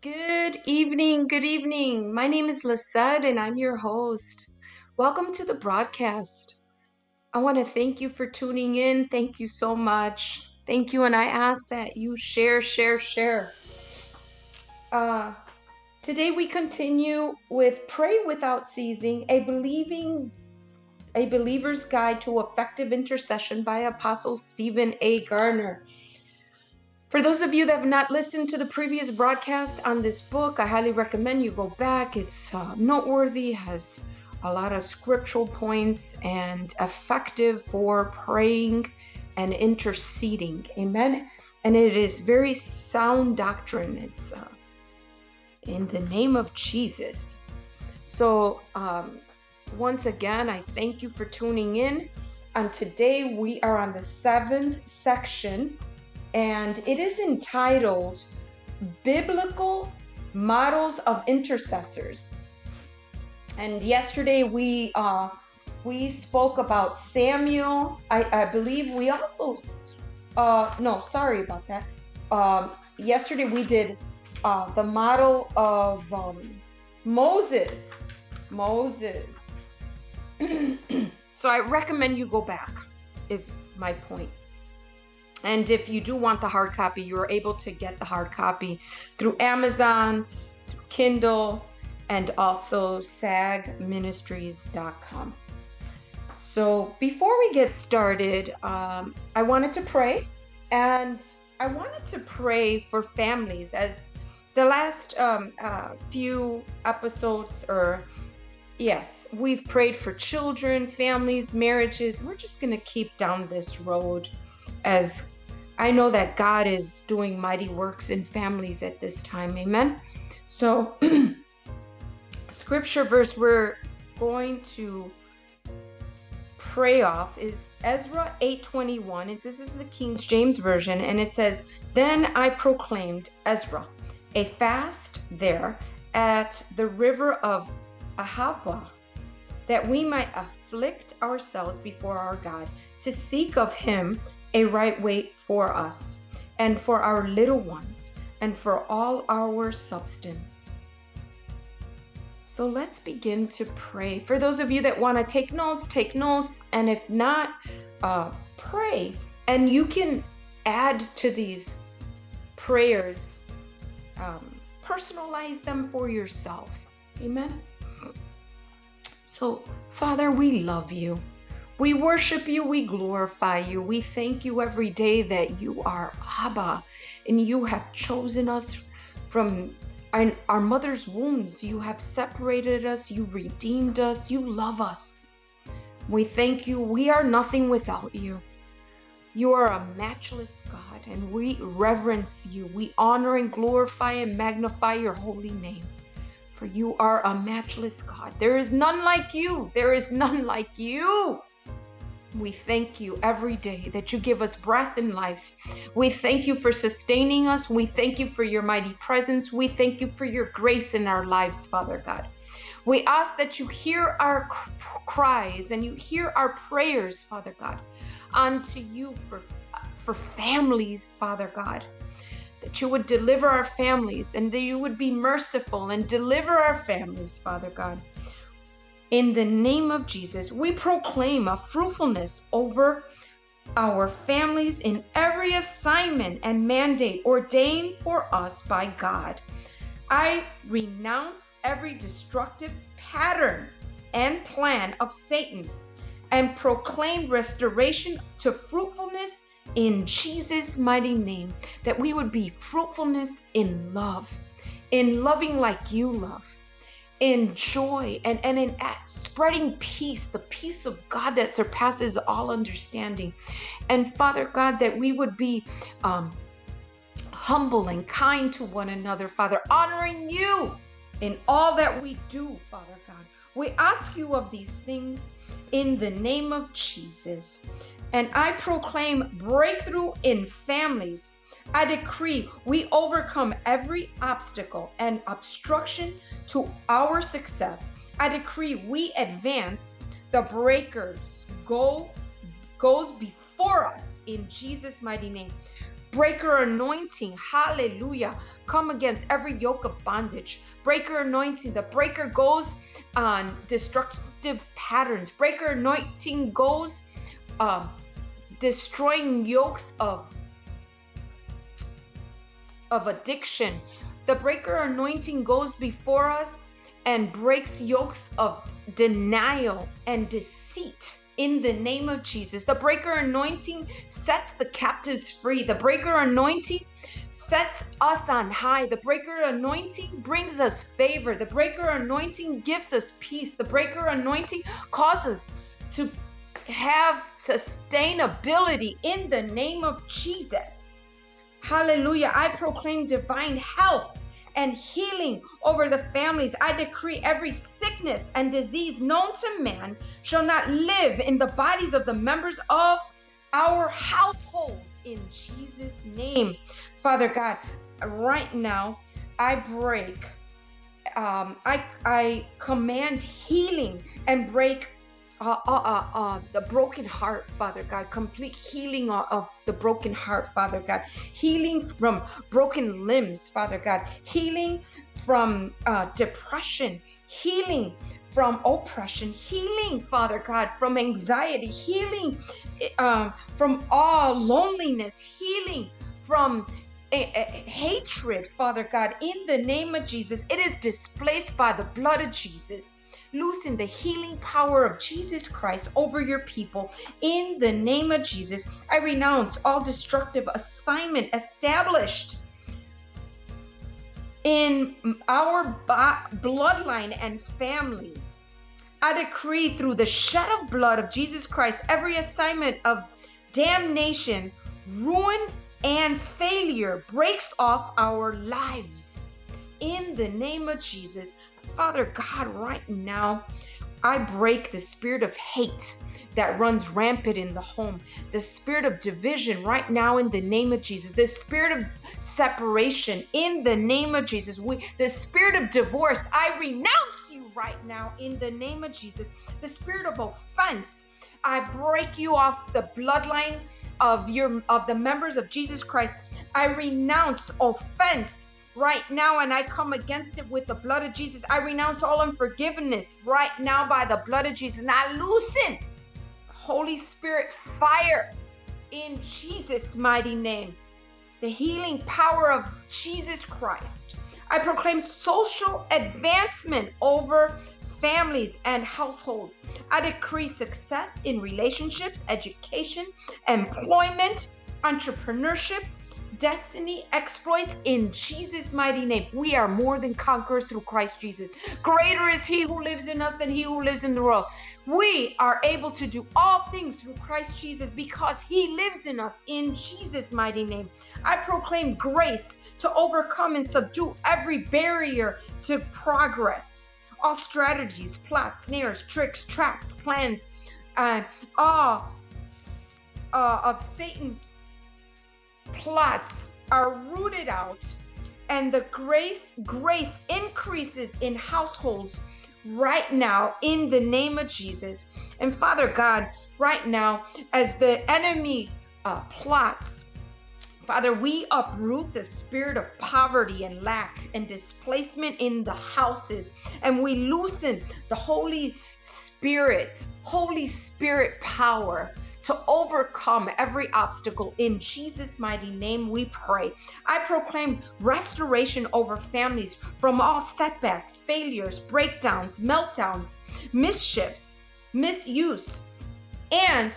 Good evening, good evening. My name is Lisette and I'm your host. Welcome to the broadcast. I want to thank you for tuning in. Thank you so much. Thank you, and I ask that you share, share, share. Uh, today we continue with Pray Without Ceasing, a believing a believer's guide to effective intercession by Apostle Stephen A. Garner. For those of you that have not listened to the previous broadcast on this book, I highly recommend you go back. It's uh, noteworthy, has a lot of scriptural points, and effective for praying and interceding. Amen. And it is very sound doctrine. It's uh, in the name of Jesus. So, um, once again, I thank you for tuning in. And today we are on the seventh section and it is entitled Biblical Models of Intercessors. And yesterday we uh, we spoke about Samuel. I, I believe we also uh, no, sorry about that. Um, yesterday we did uh, the model of um, Moses. Moses. so I recommend you go back. Is my point. And if you do want the hard copy, you are able to get the hard copy through Amazon, through Kindle, and also sagministries.com. So before we get started, um, I wanted to pray, and I wanted to pray for families as the last um, uh, few episodes or yes we've prayed for children families marriages we're just going to keep down this road as I know that God is doing mighty works in families at this time. Amen. So, scripture verse we're going to pray off is Ezra 8:21. And this is the King James version and it says, "Then I proclaimed Ezra a fast there at the river of Ahava that we might afflict ourselves before our God to seek of him a right weight for us and for our little ones and for all our substance. So let's begin to pray. For those of you that want to take notes, take notes. And if not, uh, pray. And you can add to these prayers, um, personalize them for yourself. Amen. So, Father, we love you. We worship you, we glorify you, we thank you every day that you are Abba and you have chosen us from our, our mother's wombs. You have separated us, you redeemed us, you love us. We thank you. We are nothing without you. You are a matchless God, and we reverence you. We honor and glorify and magnify your holy name. For you are a matchless God. There is none like you. There is none like you. We thank you every day that you give us breath and life. We thank you for sustaining us. We thank you for your mighty presence. We thank you for your grace in our lives, Father God. We ask that you hear our cries and you hear our prayers, Father God, unto you for, for families, Father God. That you would deliver our families and that you would be merciful and deliver our families, Father God. In the name of Jesus, we proclaim a fruitfulness over our families in every assignment and mandate ordained for us by God. I renounce every destructive pattern and plan of Satan and proclaim restoration to fruitfulness in Jesus' mighty name, that we would be fruitfulness in love, in loving like you love in joy and, and in spreading peace, the peace of God that surpasses all understanding. And Father God, that we would be um, humble and kind to one another, Father, honoring you in all that we do, Father God. We ask you of these things in the name of Jesus. And I proclaim breakthrough in families I decree we overcome every obstacle and obstruction to our success. I decree we advance the breakers go goes before us in Jesus mighty name. breaker anointing. Hallelujah. Come against every yoke of bondage. Breaker anointing. The breaker goes on destructive patterns. Breaker anointing goes uh, destroying yokes of of addiction. The breaker anointing goes before us and breaks yokes of denial and deceit in the name of Jesus. The breaker anointing sets the captives free. The breaker anointing sets us on high. The breaker anointing brings us favor. The breaker anointing gives us peace. The breaker anointing causes to have sustainability in the name of Jesus. Hallelujah. I proclaim divine health and healing over the families. I decree every sickness and disease known to man shall not live in the bodies of the members of our household in Jesus' name. Father God, right now I break, um, I, I command healing and break uh, uh, uh, uh, the broken heart, Father God, complete healing of the broken heart, Father God, healing from broken limbs, Father God, healing from uh, depression, healing from oppression, healing, Father God, from anxiety, healing um, from all loneliness, healing from a, a, hatred, Father God, in the name of Jesus. It is displaced by the blood of Jesus loosen the healing power of Jesus Christ over your people. In the name of Jesus, I renounce all destructive assignment established in our bloodline and families. I decree through the shed of blood of Jesus Christ every assignment of damnation, ruin, and failure breaks off our lives. In the name of Jesus, Father God, right now, I break the spirit of hate that runs rampant in the home, the spirit of division right now in the name of Jesus, the spirit of separation in the name of Jesus, we, the spirit of divorce, I renounce you right now in the name of Jesus, the spirit of offense, I break you off the bloodline of your of the members of Jesus Christ. I renounce offense right now and I come against it with the blood of Jesus. I renounce all unforgiveness right now by the blood of Jesus. And I loosen Holy Spirit fire in Jesus' mighty name. The healing power of Jesus Christ. I proclaim social advancement over families and households. I decree success in relationships, education, employment, entrepreneurship, destiny exploits in Jesus' mighty name. We are more than conquerors through Christ Jesus. Greater is He who lives in us than He who lives in the world. We are able to do all things through Christ Jesus because He lives in us in Jesus' mighty name. I proclaim grace to overcome and subdue every barrier to progress. All strategies, plots, snares, tricks, traps, plans, uh, all uh, of Satan's plots are rooted out and the grace grace increases in households right now in the name of Jesus. And Father God, right now as the enemy uh, plots Father, we uproot the spirit of poverty and lack and displacement in the houses, and we loosen the Holy Spirit, Holy Spirit power to overcome every obstacle. In Jesus' mighty name, we pray. I proclaim restoration over families from all setbacks, failures, breakdowns, meltdowns, mischiefs, misuse, and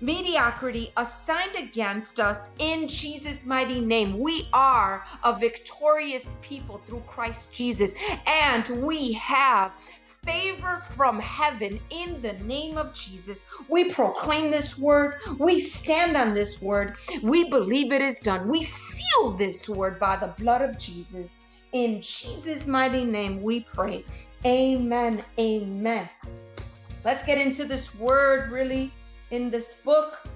mediocrity assigned against us in Jesus' mighty name. We are a victorious people through Christ Jesus, and we have favor from heaven in the name of Jesus. We proclaim this word. We stand on this word. We believe it is done. We seal this word by the blood of Jesus. In Jesus' mighty name we pray. Amen. Amen. Let's get into this word really in this book.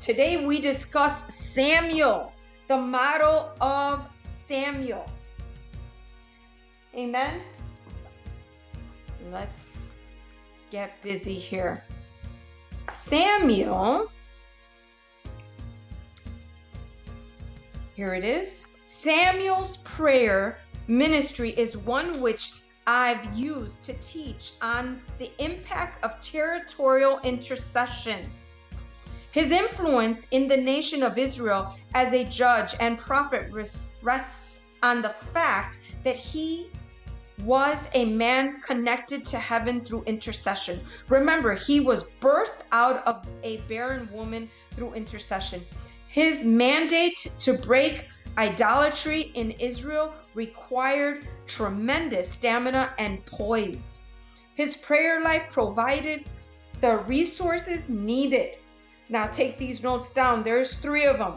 Today we discuss Samuel, the model of Samuel. Amen. Let's get busy here. Samuel Here it is. Samuel's prayer ministry is one which I've used to teach on the impact of territorial intercession. His influence in the nation of Israel as a judge and prophet rests on the fact that he was a man connected to heaven through intercession. Remember, he was birthed out of a barren woman through intercession. His mandate to break idolatry in Israel required tremendous stamina and poise. His prayer life provided the resources needed. Now take these notes down. There's three of them.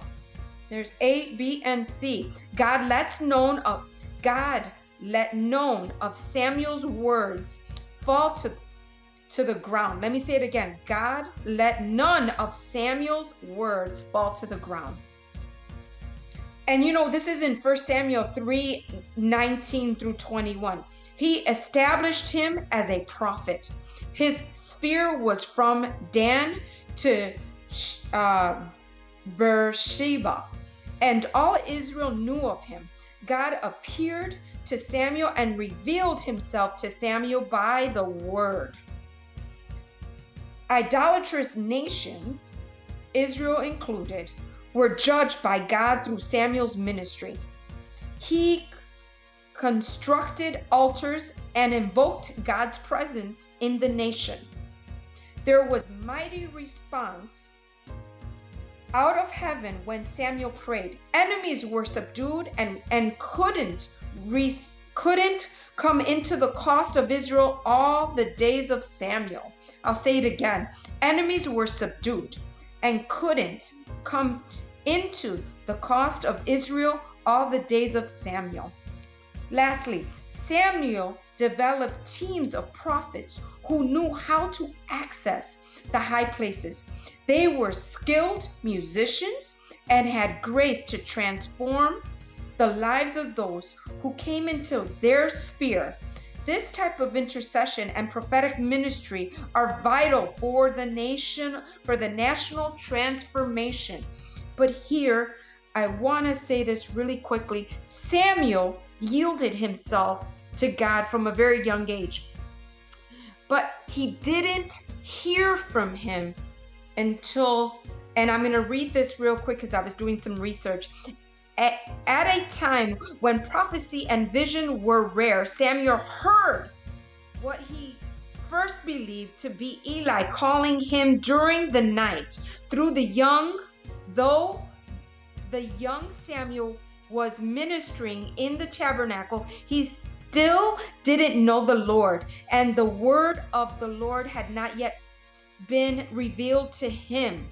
There's A, B, and C. God lets known of God let known of Samuel's words fall to to the ground. Let me say it again. God let none of Samuel's words fall to the ground. And you know, this is in 1 Samuel 3 19 through 21. He established him as a prophet. His sphere was from Dan to uh, Beersheba, and all Israel knew of him. God appeared to Samuel and revealed himself to Samuel by the word. Idolatrous nations, Israel included, were judged by God through Samuel's ministry. He constructed altars and invoked God's presence in the nation. There was mighty response out of heaven when Samuel prayed. Enemies were subdued and, and couldn't couldn't come into the cost of Israel all the days of Samuel. I'll say it again. Enemies were subdued and couldn't come into the cost of Israel all the days of Samuel. Lastly, Samuel developed teams of prophets who knew how to access the high places. They were skilled musicians and had grace to transform the lives of those who came into their sphere. This type of intercession and prophetic ministry are vital for the nation, for the national transformation. But here, I want to say this really quickly Samuel yielded himself to God from a very young age. But he didn't hear from him until, and I'm going to read this real quick because I was doing some research. At, at a time when prophecy and vision were rare, Samuel heard what he first believed to be Eli calling him during the night through the young though the young Samuel was ministering in the tabernacle, he still didn't know the Lord, and the word of the Lord had not yet been revealed to him.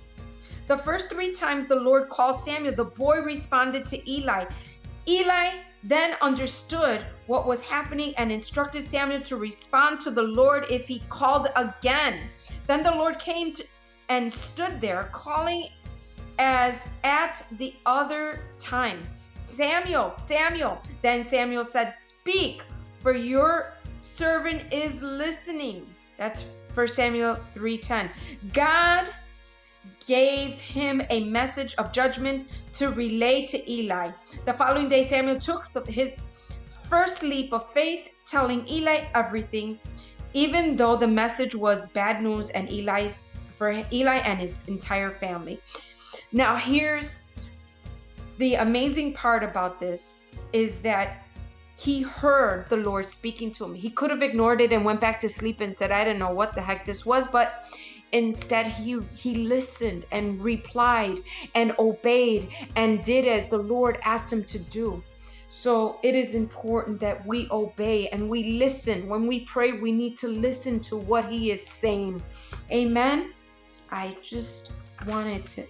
The first three times the Lord called Samuel, the boy responded to Eli. Eli then understood what was happening and instructed Samuel to respond to the Lord if he called again. Then the Lord came to, and stood there, calling as at the other times. Samuel, Samuel. Then Samuel said, Speak, for your servant is listening. That's 1 Samuel 3:10. God gave him a message of judgment to relay to Eli. The following day, Samuel took the, his first leap of faith, telling Eli everything, even though the message was bad news and Eli's for Eli and his entire family. Now, here's the amazing part about this is that he heard the Lord speaking to him. He could have ignored it and went back to sleep and said, I don't know what the heck this was, but instead he he listened and replied and obeyed and did as the Lord asked him to do. So it is important that we obey and we listen. When we pray, we need to listen to what he is saying. Amen. I just wanted to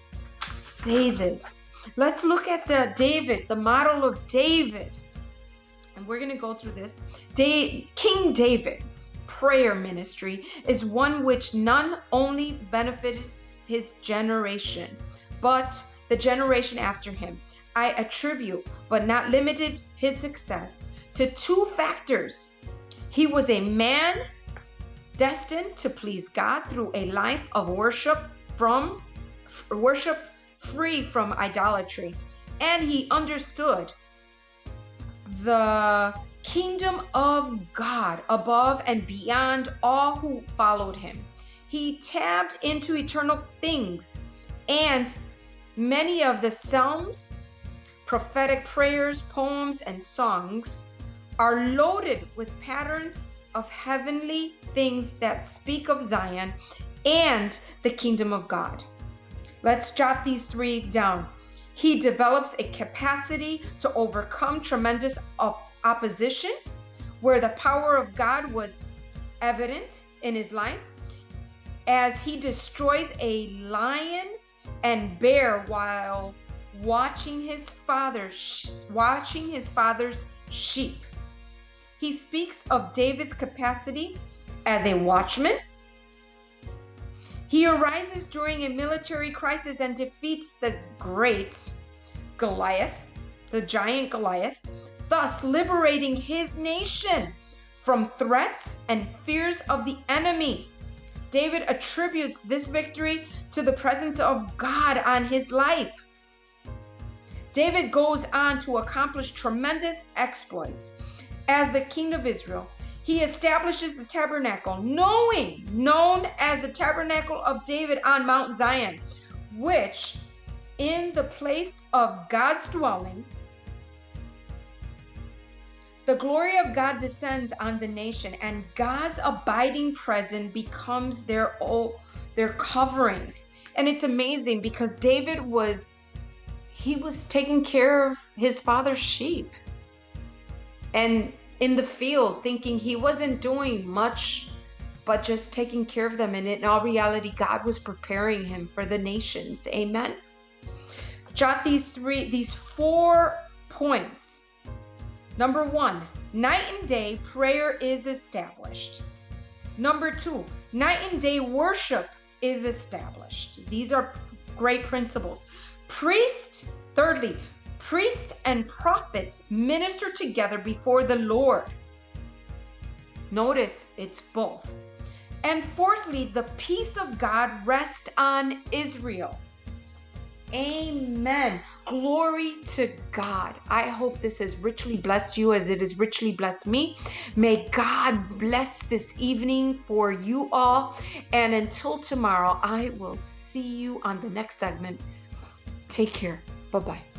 say this. Let's look at the David, the model of David. And we're going to go through this. Da- King David's prayer ministry is one which not only benefited his generation, but the generation after him. I attribute, but not limited, his success to two factors. He was a man destined to please God through a life of worship from worship free from idolatry. and he understood the kingdom of God above and beyond all who followed him. He tapped into eternal things, and many of the Psalms, prophetic prayers, poems, and songs are loaded with patterns of heavenly things that speak of Zion and the kingdom of God. Let's jot these three down. He develops a capacity to overcome tremendous opposition where the power of God was evident in his life as he destroys a lion and bear while watching his father watching his father's sheep. He speaks of David's capacity as a watchman. He arises during a military crisis and defeats the great Goliath, the giant Goliath, thus liberating his nation from threats and fears of the enemy. David attributes this victory to the presence of God on his life. David goes on to accomplish tremendous exploits as the king of Israel. He establishes the tabernacle, knowing, known as the tabernacle of David on Mount Zion, which in the place of God's dwelling, the glory of God descends on the nation, and God's abiding presence becomes their oh, their covering. And it's amazing because David was he was taking care of his father's sheep. And in the field thinking he wasn't doing much but just taking care of them and in all reality God was preparing him for the nations. Amen jot these three, these four points. Number one, night and day prayer is established. Number two, night and day worship is established. These are great principles. Priest, thirdly, priest and prophets minister together before the Lord. Notice it's both. And fourthly, the peace of God rests on Israel. Amen. Glory to God. I hope this has richly blessed you as it has richly blessed me. May God bless this evening for you all. And until tomorrow, I will see you on the next segment. Take care. Bye bye.